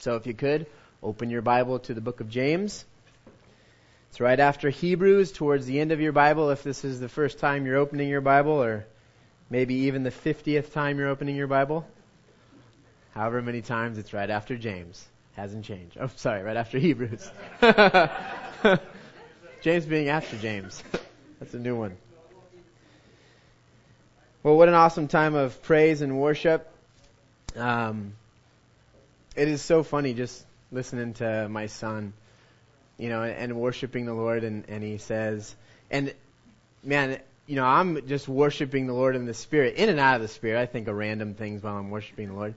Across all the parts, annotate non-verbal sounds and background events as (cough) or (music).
So if you could, open your Bible to the book of James. It's right after Hebrews, towards the end of your Bible, if this is the first time you're opening your Bible, or maybe even the 50th time you're opening your Bible. However many times, it's right after James. Hasn't changed. Oh, sorry, right after Hebrews. (laughs) James being after James. That's a new one. Well, what an awesome time of praise and worship. Um, it is so funny just listening to my son, you know, and, worshiping the Lord, and, and he says, and man, you know, I'm just worshiping the Lord in the Spirit, in and out of the Spirit. I think of random things while I'm worshiping the Lord.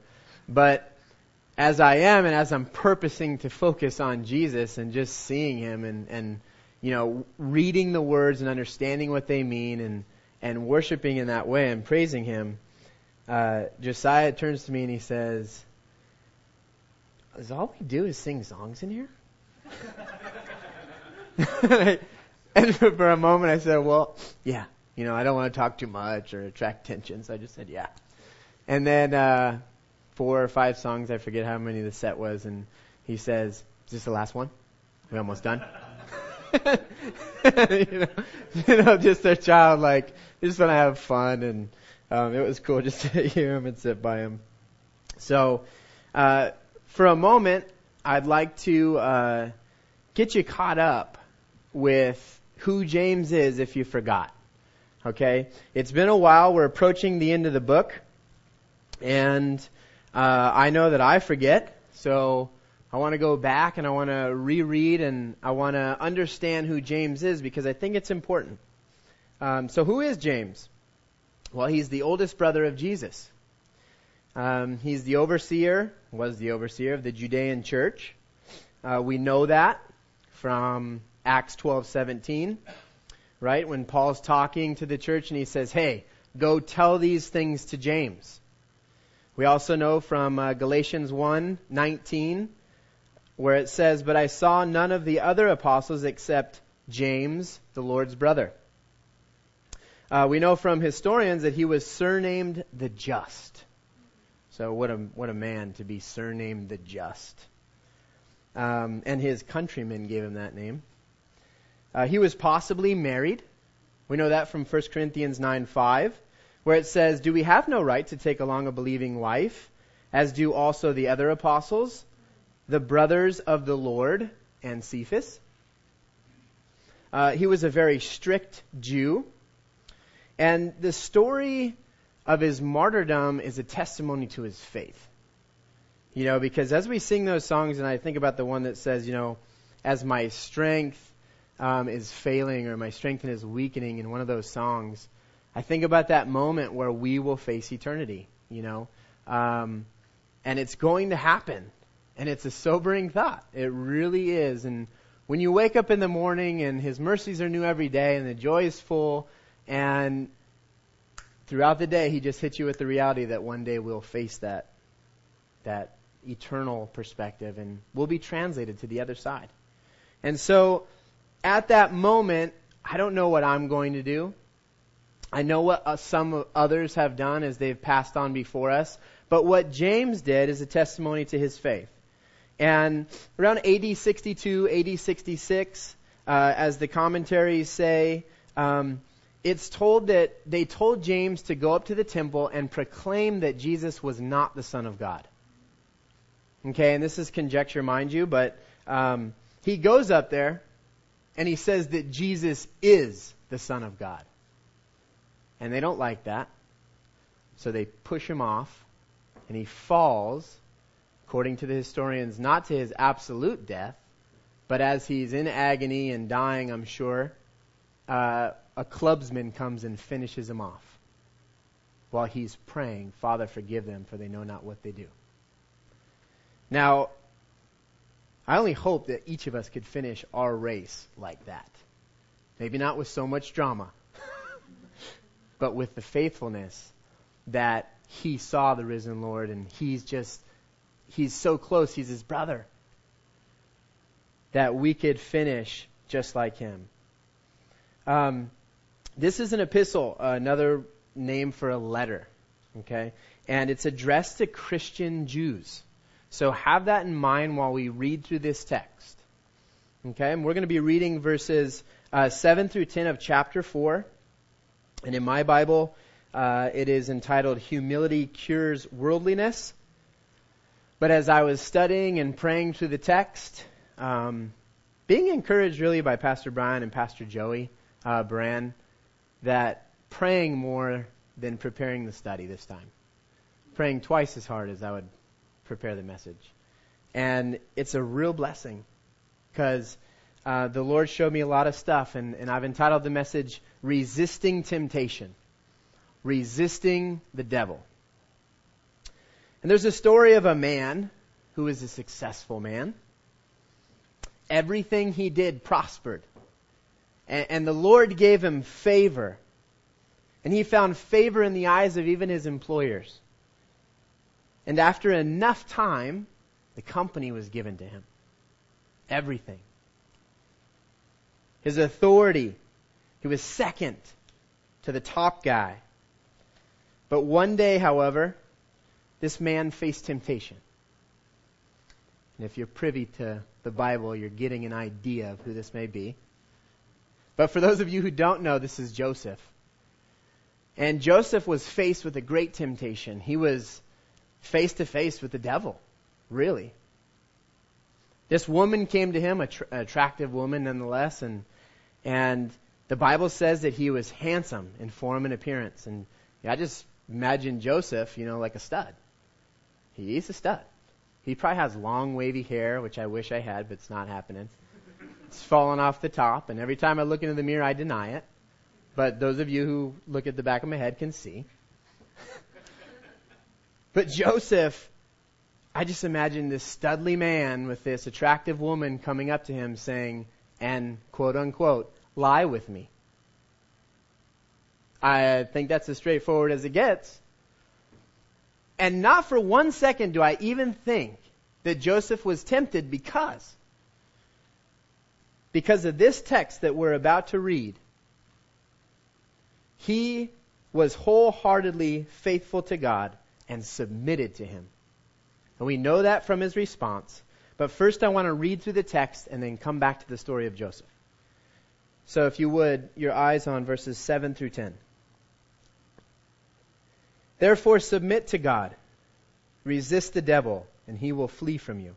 But as I am, and as I'm purposing to focus on Jesus and just seeing Him and, and you know, reading the words and understanding what they mean and, and worshiping in that way and praising Him, uh, Josiah turns to me and he says, is all we do is sing songs in here? (laughs) and for a moment I said, well, yeah, you know, I don't want to talk too much or attract tension, so I just said, yeah. And then, uh, four or five songs, I forget how many the set was, and he says, is this the last one? We almost done? (laughs) you, know, you know, just a child, like, just want to have fun, and um, it was cool just to (laughs) hear him and sit by him. So, uh, for a moment, I'd like to uh, get you caught up with who James is if you forgot. Okay? It's been a while. We're approaching the end of the book. And uh, I know that I forget. So I want to go back and I want to reread and I want to understand who James is because I think it's important. Um, so who is James? Well, he's the oldest brother of Jesus. Um, he's the overseer, was the overseer of the Judean church. Uh, we know that from Acts 12:17, right? When Paul's talking to the church and he says, "Hey, go tell these things to James." We also know from uh, Galatians 1:19, where it says, "But I saw none of the other apostles except James, the Lord's brother." Uh, we know from historians that he was surnamed the Just. So what a what a man to be surnamed the Just. Um, and his countrymen gave him that name. Uh, he was possibly married. We know that from 1 Corinthians 9:5, where it says, "Do we have no right to take along a believing wife, as do also the other apostles, the brothers of the Lord and Cephas?" Uh, he was a very strict Jew, and the story of his martyrdom is a testimony to his faith. You know, because as we sing those songs, and I think about the one that says, you know, as my strength um, is failing or my strength is weakening in one of those songs, I think about that moment where we will face eternity, you know. Um, and it's going to happen. And it's a sobering thought. It really is. And when you wake up in the morning and His mercies are new every day and the joy is full and throughout the day, he just hits you with the reality that one day we'll face that, that eternal perspective and we'll be translated to the other side. And so, at that moment, I don't know what I'm going to do. I know what uh, some others have done as they've passed on before us. But what James did is a testimony to his faith. And around AD 62, AD 66, uh, as the commentaries say, um, it's told that they told James to go up to the temple and proclaim that Jesus was not the Son of God. Okay, and this is conjecture, mind you, but um, he goes up there and he says that Jesus is the Son of God. And they don't like that. So they push him off and he falls, according to the historians, not to his absolute death, but as he's in agony and dying, I'm sure, uh, a clubsman comes and finishes him off while he's praying, Father, forgive them, for they know not what they do. Now, I only hope that each of us could finish our race like that. Maybe not with so much drama, (laughs) but with the faithfulness that he saw the risen Lord and he's just, he's so close, he's his brother, that we could finish just like him. Um, this is an epistle, another name for a letter. Okay? And it's addressed to Christian Jews. So have that in mind while we read through this text. Okay, and we're going to be reading verses uh, 7 through 10 of chapter 4. And in my Bible, uh, it is entitled Humility Cures Worldliness. But as I was studying and praying through the text, um, being encouraged really by Pastor Brian and Pastor Joey uh, Brand, that praying more than preparing the study this time. Praying twice as hard as I would prepare the message. And it's a real blessing because uh, the Lord showed me a lot of stuff, and, and I've entitled the message Resisting Temptation. Resisting the Devil. And there's a story of a man who is a successful man. Everything he did prospered. And, and the Lord gave him favor. And he found favor in the eyes of even his employers. And after enough time, the company was given to him. Everything. His authority, he was second to the top guy. But one day, however, this man faced temptation. And if you're privy to the Bible, you're getting an idea of who this may be. But for those of you who don't know, this is Joseph. And Joseph was faced with a great temptation. He was face to face with the devil, really. This woman came to him, an tr- attractive woman nonetheless, and and the Bible says that he was handsome in form and appearance. And I just imagine Joseph, you know, like a stud. He's a stud. He probably has long wavy hair, which I wish I had, but it's not happening. It's falling off the top, and every time I look into the mirror, I deny it. But those of you who look at the back of my head can see. (laughs) But Joseph, I just imagine this studly man with this attractive woman coming up to him saying, and quote unquote, lie with me. I think that's as straightforward as it gets. And not for one second do I even think that Joseph was tempted because, because of this text that we're about to read, he was wholeheartedly faithful to God and submitted to him. And we know that from his response. But first, I want to read through the text and then come back to the story of Joseph. So, if you would, your eyes on verses 7 through 10. Therefore, submit to God. Resist the devil, and he will flee from you.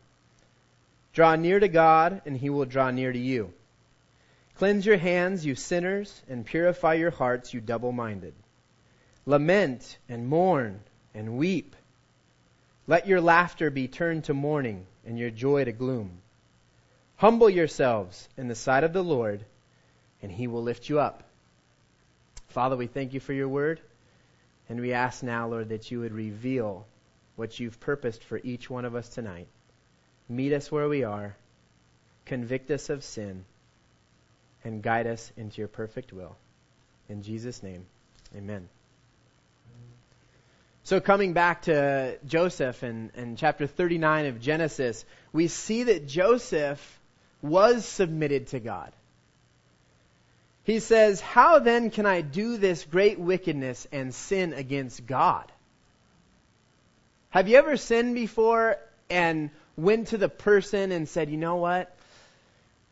Draw near to God, and he will draw near to you. Cleanse your hands, you sinners, and purify your hearts, you double minded. Lament and mourn and weep. Let your laughter be turned to mourning and your joy to gloom. Humble yourselves in the sight of the Lord, and he will lift you up. Father, we thank you for your word, and we ask now, Lord, that you would reveal what you've purposed for each one of us tonight. Meet us where we are, convict us of sin, and guide us into your perfect will. In Jesus' name, amen. So coming back to Joseph and, and chapter 39 of Genesis, we see that Joseph was submitted to God. He says, How then can I do this great wickedness and sin against God? Have you ever sinned before and went to the person and said, You know what?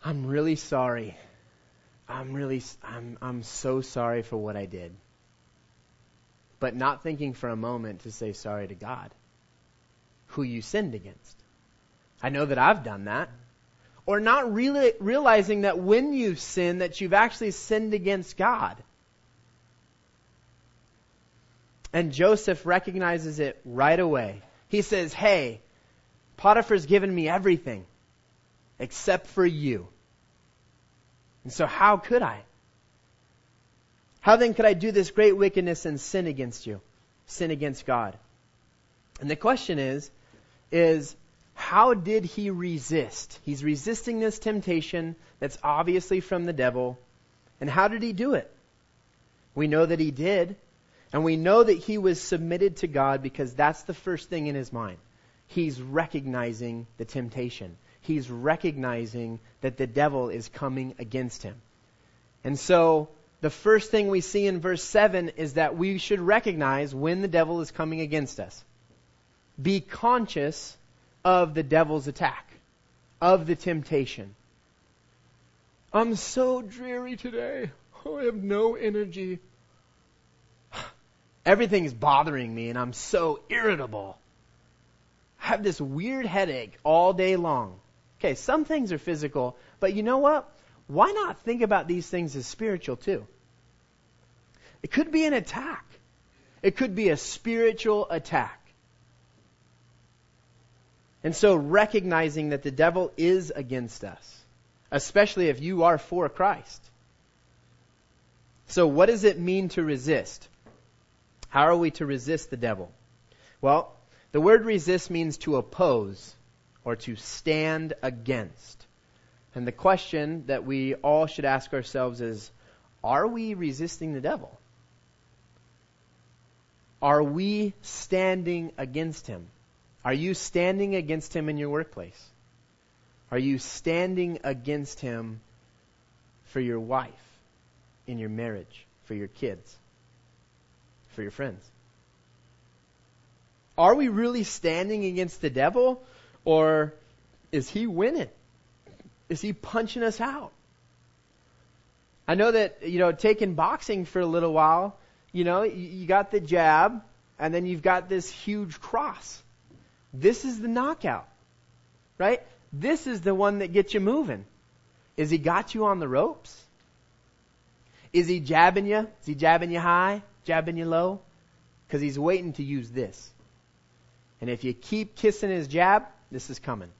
I'm really sorry. I'm really, I'm, I'm so sorry for what I did but not thinking for a moment to say sorry to God, who you sinned against. I know that I've done that. Or not really realizing that when you sin, that you've actually sinned against God. And Joseph recognizes it right away. He says, Hey, Potiphar's given me everything except for you. And so how could I? How then could I do this great wickedness and sin against you? Sin against God. And the question is, is how did he resist? He's resisting this temptation that's obviously from the devil. And how did he do it? We know that he did. And we know that he was submitted to God because that's the first thing in his mind. He's recognizing the temptation. He's recognizing that the devil is coming against him. And so the first thing we see in verse 7 is that we should recognize when the devil is coming against us. Be conscious of the devil's attack, of the temptation. I'm so dreary today. Oh, I have no energy. (sighs) Everything's bothering me and I'm so irritable. Have this weird headache all day long. Okay, some things are physical, but you know what? Why not think about these things as spiritual too? It could be an attack. It could be a spiritual attack. And so recognizing that the devil is against us, especially if you are for Christ. So what does it mean to resist? How are we to resist the devil? Well, the word resist means to oppose or to stand against. And the question that we all should ask ourselves is, are we resisting the devil? Are we standing against him? Are you standing against him in your workplace? Are you standing against him for your wife, in your marriage, for your kids, for your friends? Are we really standing against the devil or is he winning? Is he punching us out? I know that, you know, taking boxing for a little while, you know, you got the jab and then you've got this huge cross. This is the knockout, right? This is the one that gets you moving. Is he got you on the ropes? Is he jabbing you? Is he jabbing you high, jabbing you low? Because he's waiting to use this. And if you keep kissing his jab, this is coming.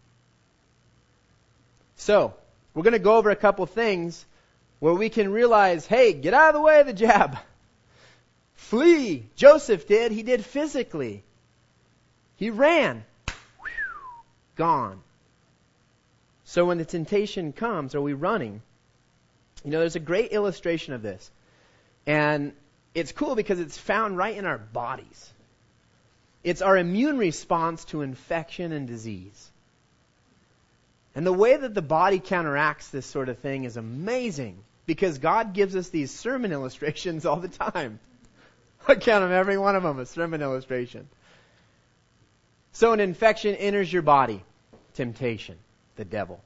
So, we're going to go over a couple things where we can realize, hey, get out of the way of the jab. Flee. Joseph did. He did physically. He ran. Gone. So when the temptation comes, are we running? You know, there's a great illustration of this. And it's cool because it's found right in our bodies. It's our immune response to infection and disease. And the way that the body counteracts this sort of thing is amazing because God gives us these sermon illustrations all the time. (laughs) I count them, every one of them, a sermon illustration. So an infection enters your body. Temptation. The devil.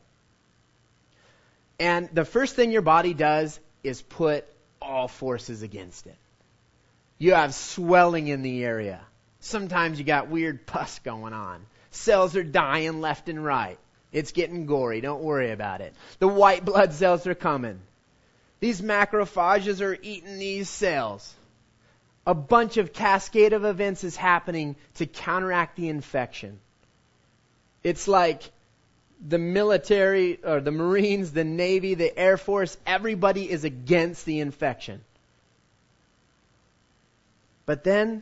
And the first thing your body does is put all forces against it. You have swelling in the area. Sometimes you got weird pus going on. Cells are dying left and right. It's getting gory. Don't worry about it. The white blood cells are coming. These macrophages are eating these cells a bunch of cascade of events is happening to counteract the infection. It's like the military or the Marines, the Navy, the Air Force, everybody is against the infection. But then,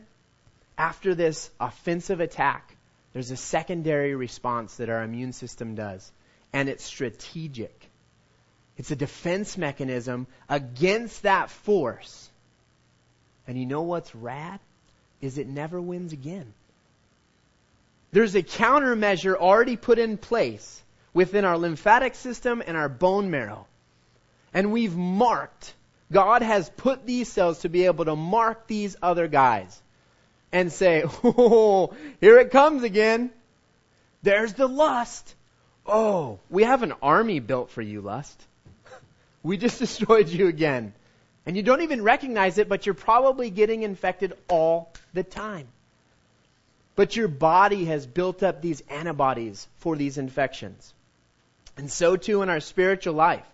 after this offensive attack, there's a secondary response that our immune system does, and it's strategic. It's a defense mechanism against that force and you know what's rad? Is it never wins again. There's a countermeasure already put in place within our lymphatic system and our bone marrow. And we've marked, God has put these cells to be able to mark these other guys and say, oh, here it comes again. There's the lust. Oh, we have an army built for you, lust. we just (laughs) destroyed you again. And you don't even recognize it, but you're probably getting infected all the time. But your body has built up these antibodies for these infections. And so too in our spiritual life.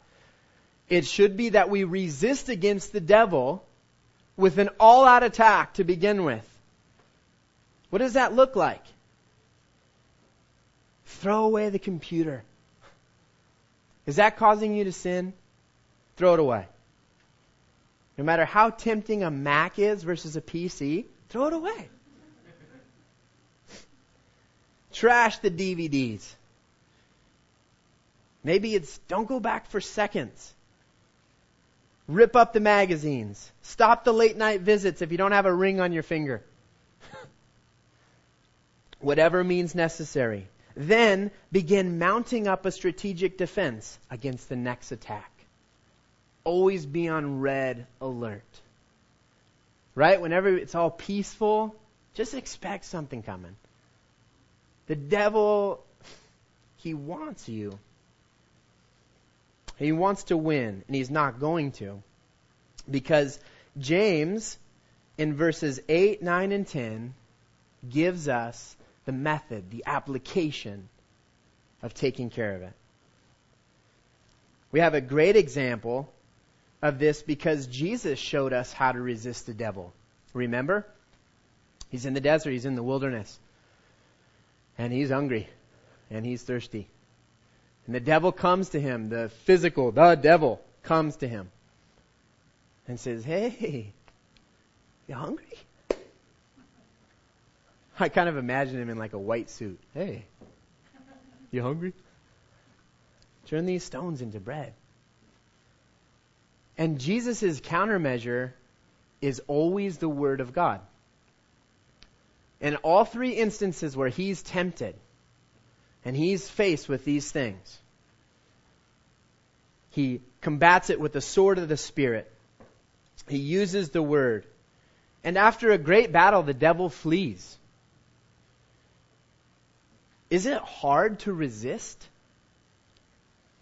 It should be that we resist against the devil with an all out attack to begin with. What does that look like? Throw away the computer. Is that causing you to sin? Throw it away. No matter how tempting a Mac is versus a PC, throw it away. Trash the DVDs. Maybe it's don't go back for seconds. Rip up the magazines. Stop the late night visits if you don't have a ring on your finger. Whatever means necessary. Then begin mounting up a strategic defense against the next attack always be on red alert. Right? Whenever it's all peaceful, just expect something coming. The devil He wants you. He wants to win, and he's not going to. Because James, in verses 8, 9, and 10, gives us the method, the application of taking care of it. We have a great example of this because Jesus showed us how to resist the devil. Remember? He's in the desert, he's in the wilderness. And he's hungry and he's thirsty. And the devil comes to him, the physical, the devil comes to him and says, Hey, you hungry? I kind of imagine him in like a white suit. Hey, you hungry? Turn these stones into bread. And Jesus' countermeasure is always the Word of God. In all three instances where he's tempted and he's faced with these things, he combats it with the sword of the Spirit. He uses the Word. And after a great battle, the devil flees. Is it hard to resist?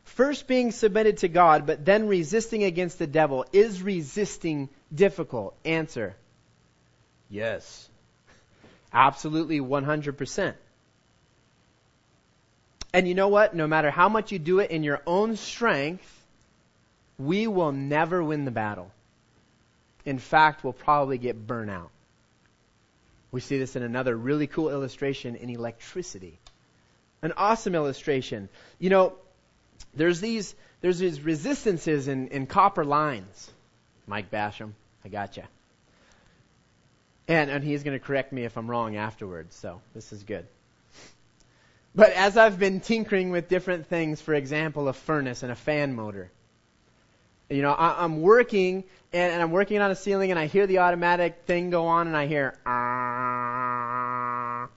First being submitted to God, but then resisting against the devil. Is resisting difficult? Answer. Yes. Absolutely 100%. And you know what? No matter how much you do it in your own strength, we will never win the battle. In fact, we'll probably get burnt out. We see this in another really cool illustration in electricity. An awesome illustration. You know, there's these there's these resistances in, in copper lines. Mike Basham, I got you. And and he's going to correct me if I'm wrong afterwards. So this is good. But as I've been tinkering with different things, for example, a furnace and a fan motor, you know, I, am working and, and, I'm working on a ceiling and I hear the automatic thing go on and I hear, ah,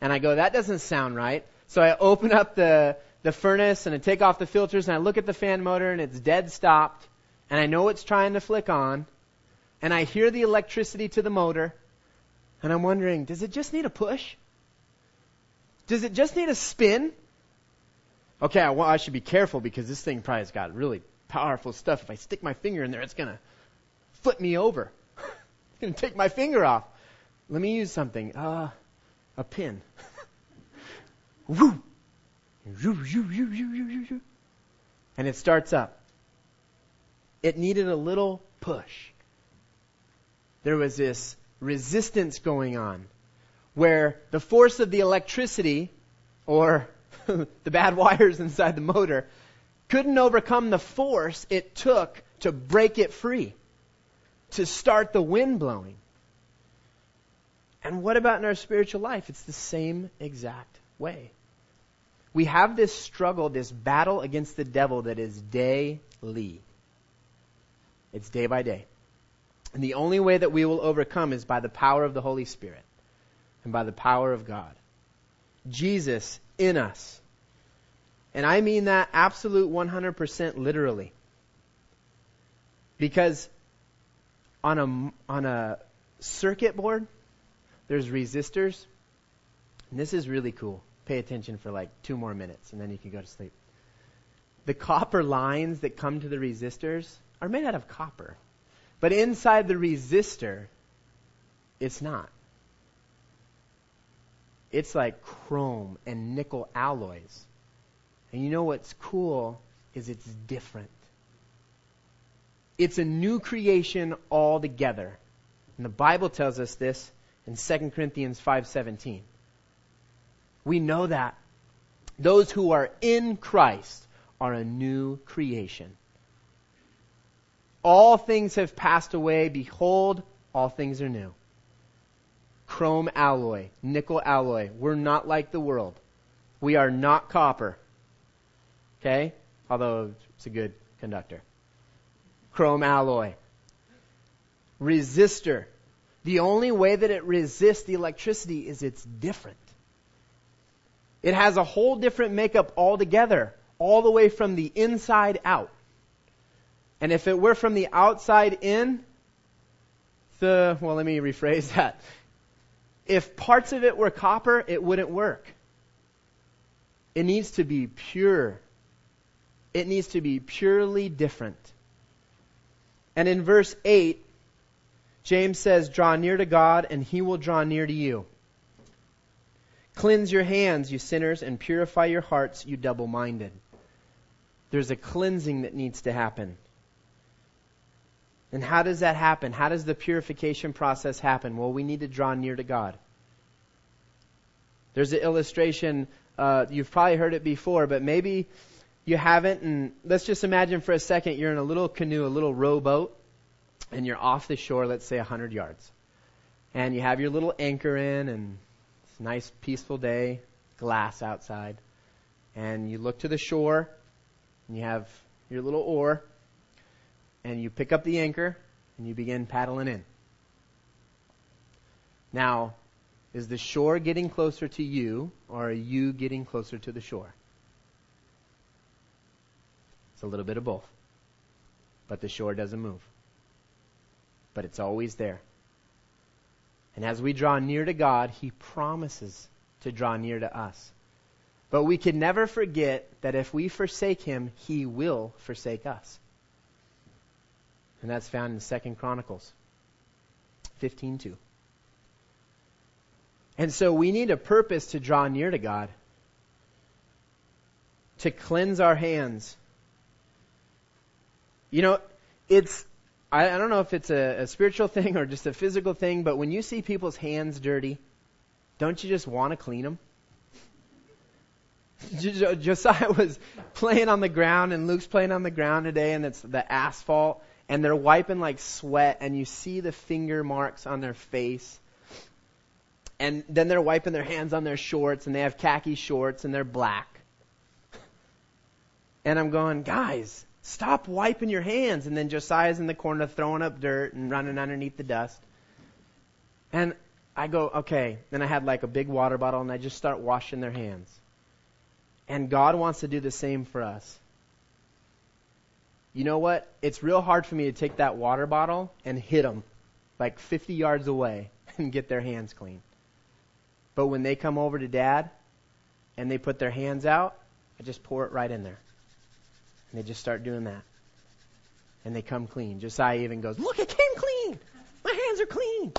and I go, that doesn't sound right. So I open up the, the furnace and I take off the filters and I look at the fan motor and it's dead stopped and I know it's trying to flick on and I hear the electricity to the motor and I'm wondering, does it just need a push? Does it just need a spin? Okay, I, well, I should be careful because this thing probably has got really powerful stuff. If I stick my finger in there, it's going to flip me over. (laughs) it's going to take my finger off. Let me use something. Uh, a pin. (laughs) Woo! And it starts up. It needed a little push. There was this resistance going on where the force of the electricity or (laughs) the bad wires inside the motor couldn't overcome the force it took to break it free, to start the wind blowing. And what about in our spiritual life? It's the same exact way. We have this struggle, this battle against the devil that is daily. It's day by day. And the only way that we will overcome is by the power of the Holy Spirit and by the power of God. Jesus in us and I mean that absolute 100% literally. Because on a, on a circuit board, there's resistors. And this is really cool. Pay attention for like two more minutes and then you can go to sleep. The copper lines that come to the resistors are made out of copper. But inside the resistor, it's not. It's like chrome and nickel alloys. And you know what's cool is it's different. It's a new creation altogether. And the Bible tells us this in 2 Corinthians 5:17. We know that those who are in Christ are a new creation. All things have passed away, behold, all things are new. Chrome alloy, nickel alloy. We're not like the world. We are not copper. Okay? Although it's a good conductor. Chrome alloy. Resistor. The only way that it resists the electricity is it's different. It has a whole different makeup altogether, all the way from the inside out. And if it were from the outside in, the, well, let me rephrase that. If parts of it were copper, it wouldn't work. It needs to be pure. It needs to be purely different. And in verse 8, James says, Draw near to God, and he will draw near to you. Cleanse your hands, you sinners, and purify your hearts, you double minded. There's a cleansing that needs to happen. And how does that happen? How does the purification process happen? Well, we need to draw near to God. There's an illustration, uh, you've probably heard it before, but maybe you haven't. And let's just imagine for a second you're in a little canoe, a little rowboat, and you're off the shore, let's say 100 yards. And you have your little anchor in, and it's a nice, peaceful day, glass outside. And you look to the shore, and you have your little oar, and you pick up the anchor, and you begin paddling in. Now, is the shore getting closer to you, or are you getting closer to the shore? It's a little bit of both. But the shore doesn't move. But it's always there. And as we draw near to God, He promises to draw near to us. But we can never forget that if we forsake Him, He will forsake us. And that's found in Second Chronicles 15:2. And so we need a purpose to draw near to God, to cleanse our hands. You know, it's I, I don't know if it's a, a spiritual (laughs) thing or just a physical thing, but when you see people's hands dirty, don't you just want to clean them? (laughs) Josiah was playing on the ground, and Luke's playing on the ground today, and it's the asphalt, and they're wiping like sweat, and you see the finger marks on their face. And then they're wiping their hands on their shorts, and they have khaki shorts, and they're black. (laughs) And I'm going, guys, Stop wiping your hands. And then Josiah's in the corner throwing up dirt and running underneath the dust. And I go, okay. Then I had like a big water bottle and I just start washing their hands. And God wants to do the same for us. You know what? It's real hard for me to take that water bottle and hit them like 50 yards away (laughs) and get their hands clean. But when they come over to dad and they put their hands out, I just pour it right in there. And they just start doing that. And they come clean. Josiah even goes, Look, it came clean. My hands are clean.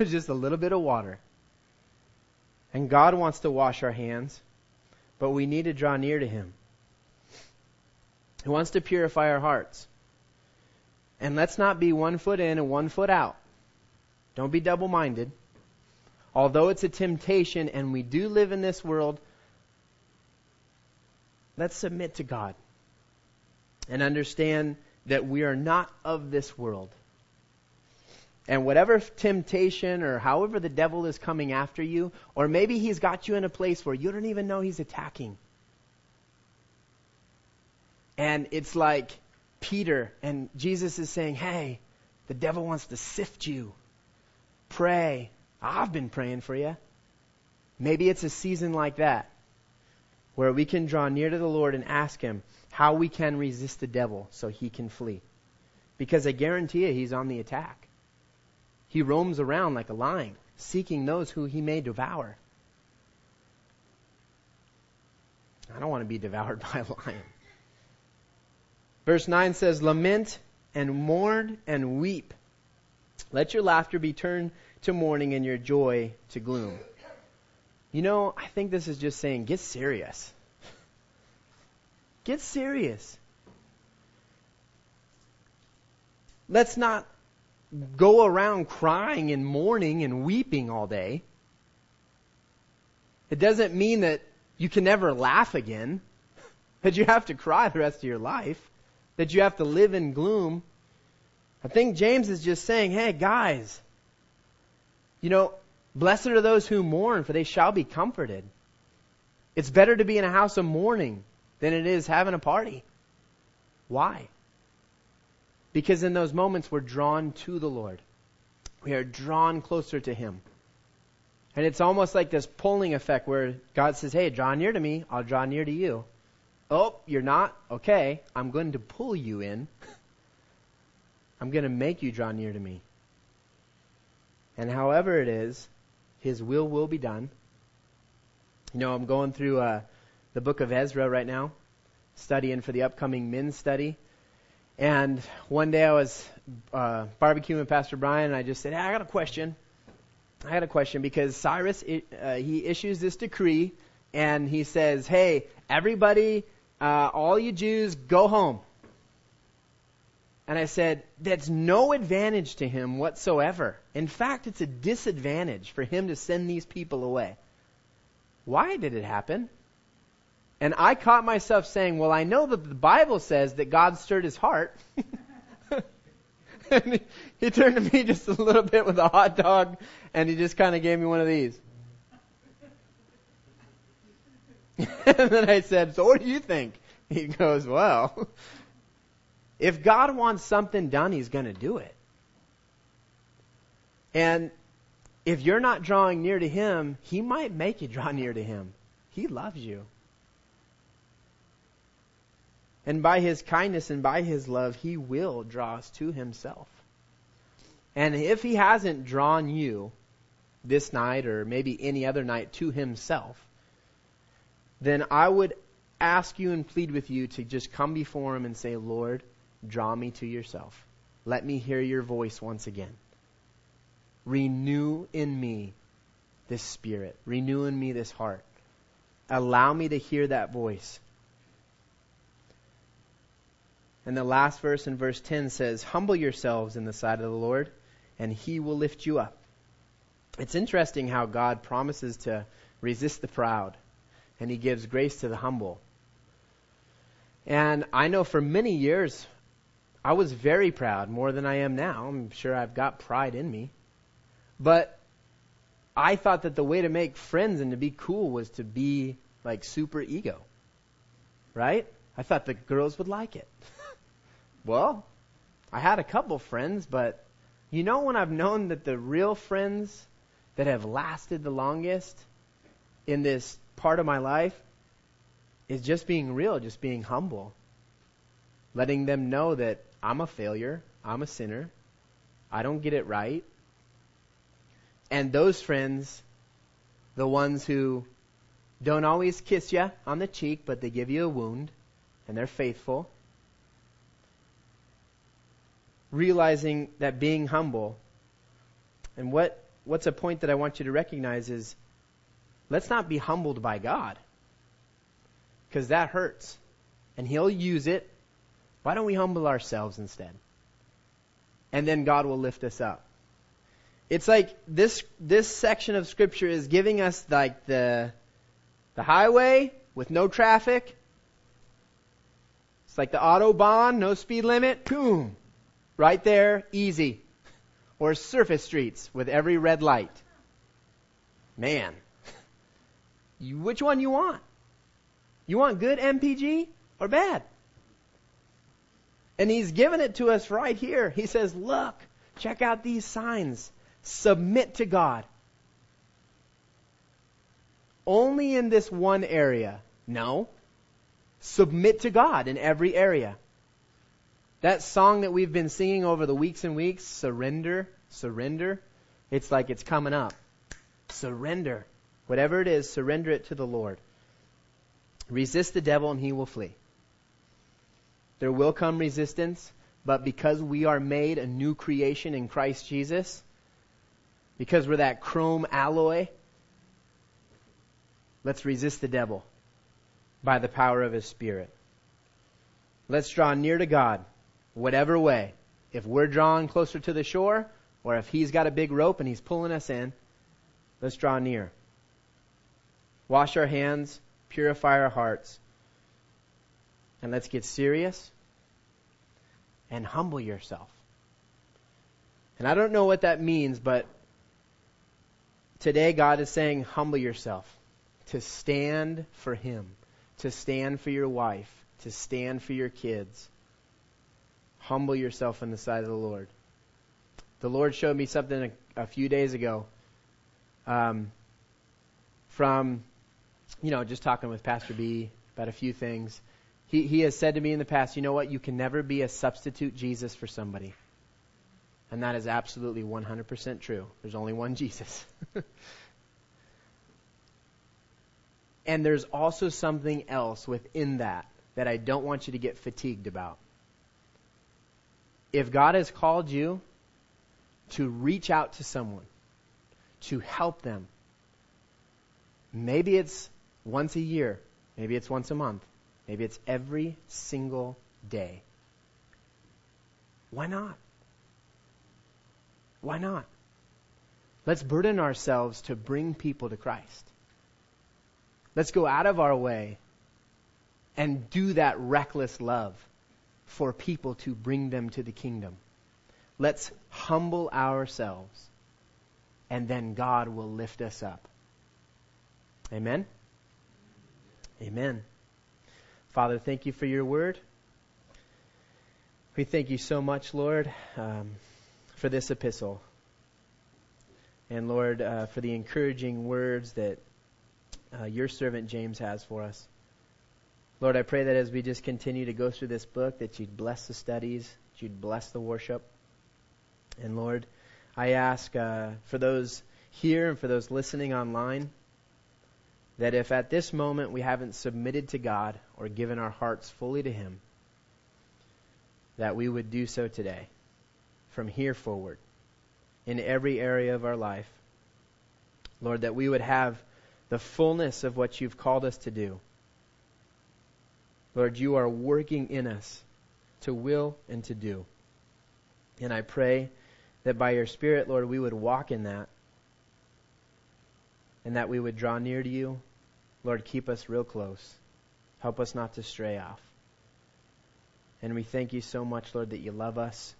(laughs) just a little bit of water. And God wants to wash our hands, but we need to draw near to Him. He wants to purify our hearts. And let's not be one foot in and one foot out. Don't be double minded. Although it's a temptation and we do live in this world, Let's submit to God and understand that we are not of this world. And whatever temptation or however the devil is coming after you, or maybe he's got you in a place where you don't even know he's attacking. And it's like Peter, and Jesus is saying, Hey, the devil wants to sift you. Pray. I've been praying for you. Maybe it's a season like that where we can draw near to the Lord and ask Him how we can resist the devil so he can flee. Because I guarantee you, he's on the attack. He roams around like a lion, seeking those who he may devour. I don't want to be devoured (laughs) by a lion. Verse 9 says, Lament and mourn and weep. Let your laughter be turned to mourning and your joy to gloom. You know, I think this is just saying get serious. Get serious. Let's not go around crying and mourning and weeping all day. It doesn't mean that you can never laugh again, (laughs) that you have to cry the rest of your life, that you have to live in gloom. I think James is just saying, hey, guys, you know, Blessed are those who mourn, for they shall be comforted. It's better to be in a house of mourning than it is having a party. Why? Because in those moments we're drawn to the Lord. We are drawn closer to Him. And it's almost like this pulling effect where God says, Hey, draw near to me, I'll draw near to you. Oh, you're not? Okay, I'm going to pull you in. (laughs) I'm going to make you draw near to me. And however it is, his will will be done. You know, I'm going through uh, the book of Ezra right now, studying for the upcoming men's study. And one day I was uh, barbecuing with Pastor Brian, and I just said, hey, I got a question. I got a question because Cyrus uh, he issues this decree and he says, "Hey, everybody, uh, all you Jews, go home." And I said, "That's no advantage to him whatsoever. In fact, it's a disadvantage for him to send these people away." Why did it happen? And I caught myself saying, "Well, I know that the Bible says that God stirred his heart." (laughs) and he, he turned to me just a little bit with a hot dog, and he just kind of gave me one of these. (laughs) and then I said, So what do you think? He goes, Well, if God wants something done, He's going to do it. And if you're not drawing near to Him, He might make you draw (laughs) near to Him. He loves you. And by His kindness and by His love, He will draw us to Himself. And if He hasn't drawn you this night or maybe any other night to Himself, then I would ask you and plead with you to just come before Him and say, Lord, draw me to yourself. Let me hear your voice once again. Renew in me this spirit. Renew in me this heart. Allow me to hear that voice. And the last verse in verse 10 says, Humble yourselves in the sight of the Lord, and he will lift you up. It's interesting how God promises to resist the proud, and he gives grace to the humble. And I know for many years, I was very proud, more than I am now. I'm sure I've got pride in me. But I thought that the way to make friends and to be cool was to be like super ego. Right? I thought the girls would like it. (laughs) well, I had a couple friends, but you know when I've known that the real friends that have lasted the longest in this part of my life is just being real, just being humble. Letting them know that I'm a failure, I'm a sinner, I don't get it right. And those friends, the ones who don't always kiss you on the cheek, but they give you a wound, and they're faithful, realizing that being humble, and what, what's a point that I want you to recognize is let's not be humbled by God. Because that hurts. And He'll use it. Why don't we humble ourselves instead? And then God will lift us up. It's like this this section of scripture is giving us like the the highway with no traffic. It's like the autobahn, no speed limit. Boom. Right there, easy. Or surface streets with every red light. Man. (laughs) You, which one you want? You want good MPG or bad? And he's given it to us right here. He says, look, check out these signs. Submit to God. Only in this one area. No. Submit to God in every area. That song that we've been singing over the weeks and weeks, surrender, surrender, it's like it's coming up. Surrender. Whatever it is, surrender it to the Lord. Resist the devil and he will flee. There will come resistance, but because we are made a new creation in Christ Jesus, because we're that chrome alloy, let's resist the devil by the power of his Spirit. Let's draw near to God whatever way. If we're drawing closer to the shore, or if he's got a big rope and he's pulling us in, let's draw near. Wash our hands, purify our hearts, and let's get serious and humble yourself. And I don't know what that means, but today God is saying, humble yourself to stand for Him, to stand for your wife, to stand for your kids humble yourself in the sight of the Lord. The Lord showed me something a, a few days ago um, from, you know, just talking with Pastor B about a few things. He, he has said to me in the past, you know what? You can never be a substitute Jesus for somebody. And that is absolutely 100% true. There's only one Jesus. (laughs) And there's also something else within that that I don't want you to get fatigued about. If God has called you to reach out to someone, to help them, maybe it's once a year, maybe it's once a month, maybe it's every single day. Why not? Why not? Let's burden ourselves to bring people to Christ. Let's go out of our way and do that reckless love for people to bring them to the kingdom. Let's humble ourselves and then God will lift us up. Amen? Amen. Father, thank you for your word. We thank you so much, Lord, um, for this epistle. And Lord, uh, for the encouraging words that uh, your servant James has for us. Lord, I pray that as we just continue to go through this book, that you'd bless the studies, that you'd bless the worship. And Lord, I ask uh, for those here and for those listening online that if at this moment we haven't submitted to God or given our hearts fully to Him, that we would do so today, from here forward, in every area of our life. Lord, that we would have the fullness of what you've called us to do. Lord, you are working in us to will and to do. And I pray that by your Spirit, Lord, we would walk in that and that we would draw near to you. Lord, keep us real close. Help us not to stray off. And we thank you so much, Lord, that you love us.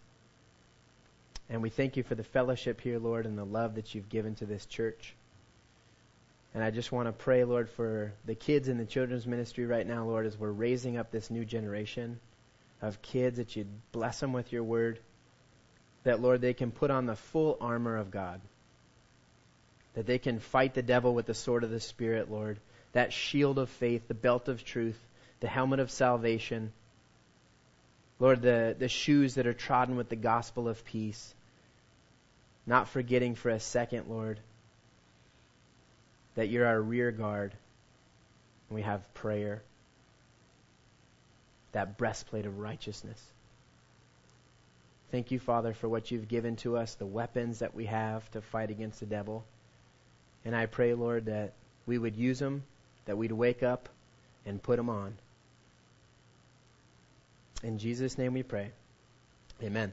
And we thank you for the fellowship here, Lord, and the love that you've given to this church. And I just want to pray, Lord, for the kids in the children's ministry right now, Lord, as we're raising up this new generation of kids, that you'd bless them with your word. That, Lord, they can put on the full armor of God. That they can fight the devil with the sword of the Spirit, Lord. That shield of faith, the belt of truth, the helmet of salvation. Lord, the, the shoes that are trodden with the gospel of peace. Not forgetting for a second, Lord, that you're our rear guard. And we have prayer, that breastplate of righteousness. Thank you, Father, for what you've given to us, the weapons that we have to fight against the devil. And I pray, Lord, that we would use them, that we'd wake up and put them on. In Jesus' name we pray. Amen.